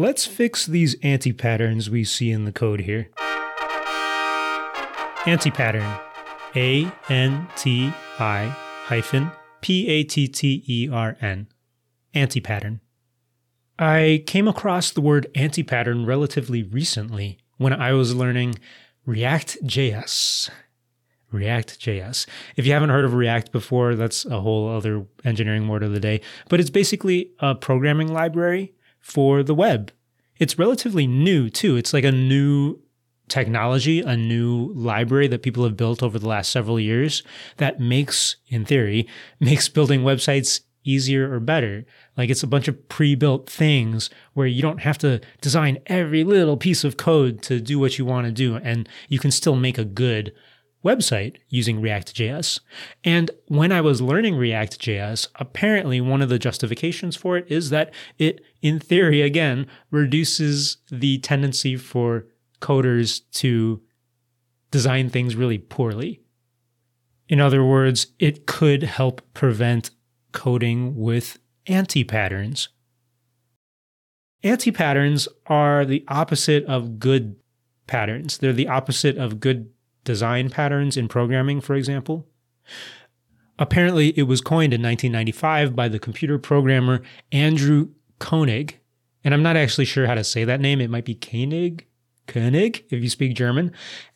Let's fix these anti-patterns we see in the code here. Anti-pattern. A-N-T-I hyphen P-A-T-T-E-R-N. Anti-pattern. I came across the word anti-pattern relatively recently when I was learning React.js. React.js. If you haven't heard of React before, that's a whole other engineering word of the day. But it's basically a programming library for the web. It's relatively new too. It's like a new technology, a new library that people have built over the last several years that makes, in theory, makes building websites easier or better. Like it's a bunch of pre-built things where you don't have to design every little piece of code to do what you want to do and you can still make a good website using React.js. And when I was learning React.js, apparently one of the justifications for it is that it, in theory, again, reduces the tendency for coders to design things really poorly. In other words, it could help prevent coding with anti patterns. Anti patterns are the opposite of good patterns. They're the opposite of good design patterns in programming, for example. Apparently, it was coined in 1995 by the computer programmer Andrew Koenig. And I'm not actually sure how to say that name. It might be Koenig, Koenig, if you speak German.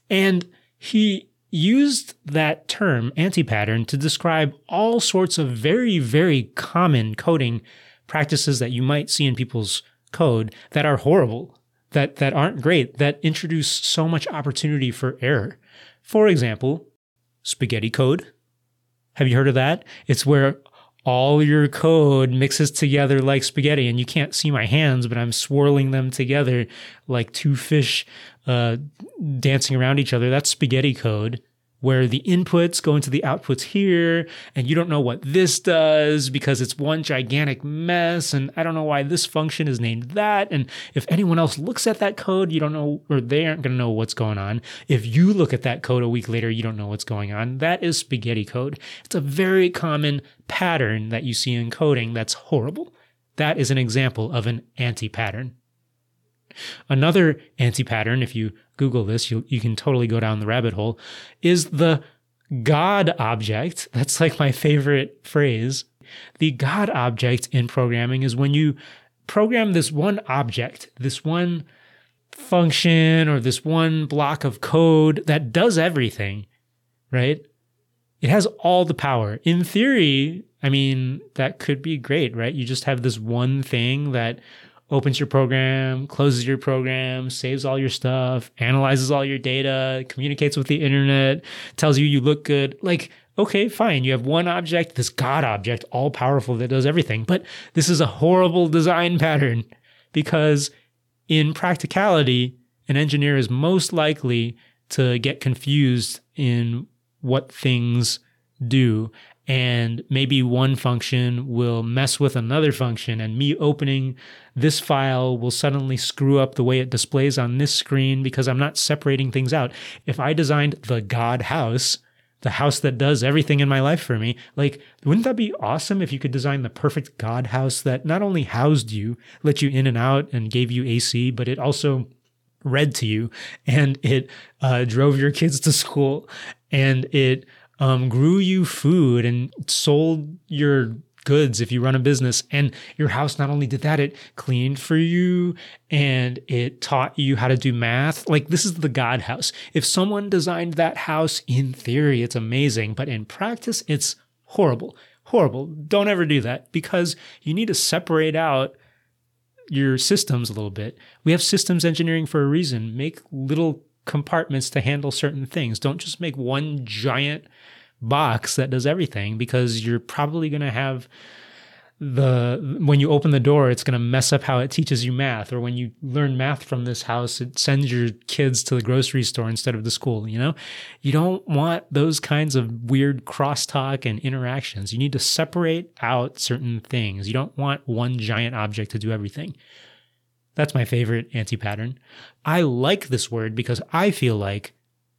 And he used that term, anti-pattern, to describe all sorts of very, very common coding practices that you might see in people's code that are horrible, that, that aren't great, that introduce so much opportunity for error. For example, spaghetti code. Have you heard of that? It's where all your code mixes together like spaghetti and you can't see my hands but i'm swirling them together like two fish uh, dancing around each other that's spaghetti code where the inputs go into the outputs here, and you don't know what this does because it's one gigantic mess, and I don't know why this function is named that. And if anyone else looks at that code, you don't know, or they aren't going to know what's going on. If you look at that code a week later, you don't know what's going on. That is spaghetti code. It's a very common pattern that you see in coding that's horrible. That is an example of an anti pattern. Another anti pattern, if you Google this, you, you can totally go down the rabbit hole, is the God object. That's like my favorite phrase. The God object in programming is when you program this one object, this one function or this one block of code that does everything, right? It has all the power. In theory, I mean, that could be great, right? You just have this one thing that opens your program, closes your program, saves all your stuff, analyzes all your data, communicates with the internet, tells you you look good. Like, okay, fine. You have one object, this God object, all powerful that does everything. But this is a horrible design pattern because in practicality, an engineer is most likely to get confused in what things do and maybe one function will mess with another function and me opening this file will suddenly screw up the way it displays on this screen because I'm not separating things out. If I designed the God house, the house that does everything in my life for me, like, wouldn't that be awesome if you could design the perfect God house that not only housed you, let you in and out and gave you AC, but it also read to you and it uh, drove your kids to school and it um, grew you food and sold your goods if you run a business. And your house not only did that, it cleaned for you and it taught you how to do math. Like, this is the God house. If someone designed that house, in theory, it's amazing, but in practice, it's horrible. Horrible. Don't ever do that because you need to separate out your systems a little bit. We have systems engineering for a reason. Make little compartments to handle certain things. Don't just make one giant box that does everything because you're probably going to have the when you open the door it's going to mess up how it teaches you math or when you learn math from this house it sends your kids to the grocery store instead of the school you know? You don't want those kinds of weird crosstalk and interactions. You need to separate out certain things. You don't want one giant object to do everything that's my favorite anti-pattern i like this word because i feel like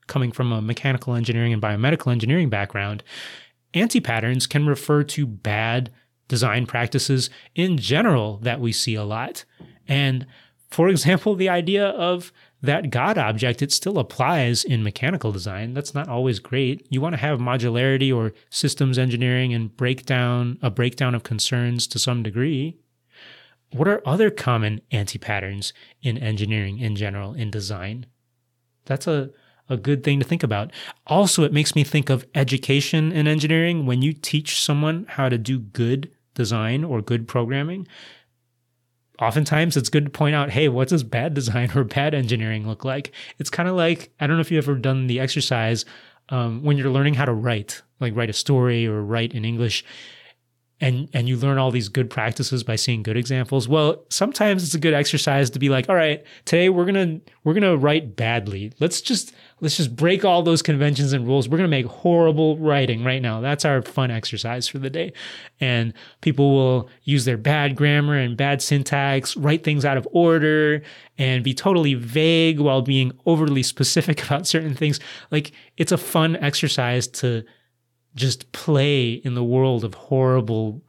coming from a mechanical engineering and biomedical engineering background, anti patterns can refer to bad design practices in general that we see a lot. And for example, the idea of that God object, it still applies in mechanical design. That's not always great. You want to have modularity or systems engineering and breakdown, a breakdown of concerns to some degree. What are other common anti patterns in engineering in general, in design? That's a, a good thing to think about. Also, it makes me think of education in engineering. When you teach someone how to do good design or good programming, oftentimes it's good to point out, hey, what does bad design or bad engineering look like? It's kind of like, I don't know if you've ever done the exercise um, when you're learning how to write, like write a story or write in English and and you learn all these good practices by seeing good examples. Well sometimes it's a good exercise to be like all right today we're to we're to write badly. Let's just let's just break all those conventions and rules. We're to make horrible writing right now. That's our fun exercise for the day. And people will use their bad grammar and bad syntax write things out of order and be totally vague while being overly specific about certain things. Like it's a fun exercise to just play in the world of horrible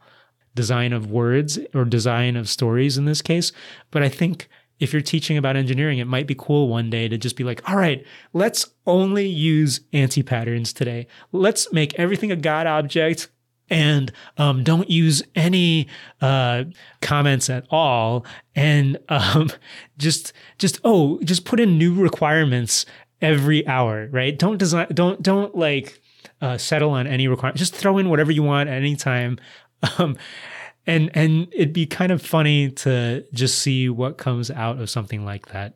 design of words or design of stories in this case. But I think if you're teaching about engineering, it might be cool one day to just be like, all right, let's only use anti patterns today. Let's make everything a God object and um, don't use any uh, comments at all. And um, just, just, oh, just put in new requirements every hour, right? Don't design, don't, don't like, uh, settle on any requirement. Just throw in whatever you want at any time. Um, and and it'd be kind of funny to just see what comes out of something like that.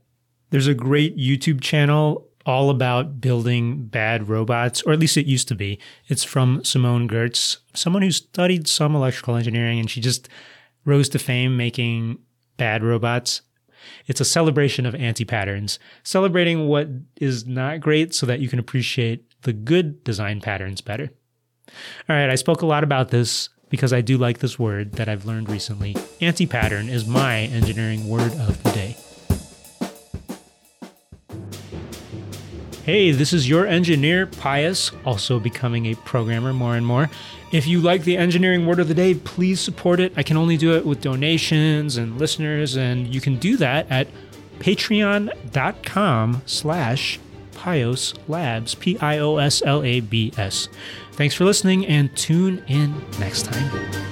There's a great YouTube channel all about building bad robots, or at least it used to be. It's from Simone Giertz, someone who studied some electrical engineering, and she just rose to fame making bad robots. It's a celebration of anti patterns, celebrating what is not great so that you can appreciate the good design patterns better. All right, I spoke a lot about this because I do like this word that I've learned recently. Anti pattern is my engineering word of the day. Hey, this is your engineer, Pius, also becoming a programmer more and more. If you like the engineering word of the day, please support it. I can only do it with donations and listeners, and you can do that at patreon.com slash Pios Labs, P I O S L A B S. Thanks for listening and tune in next time.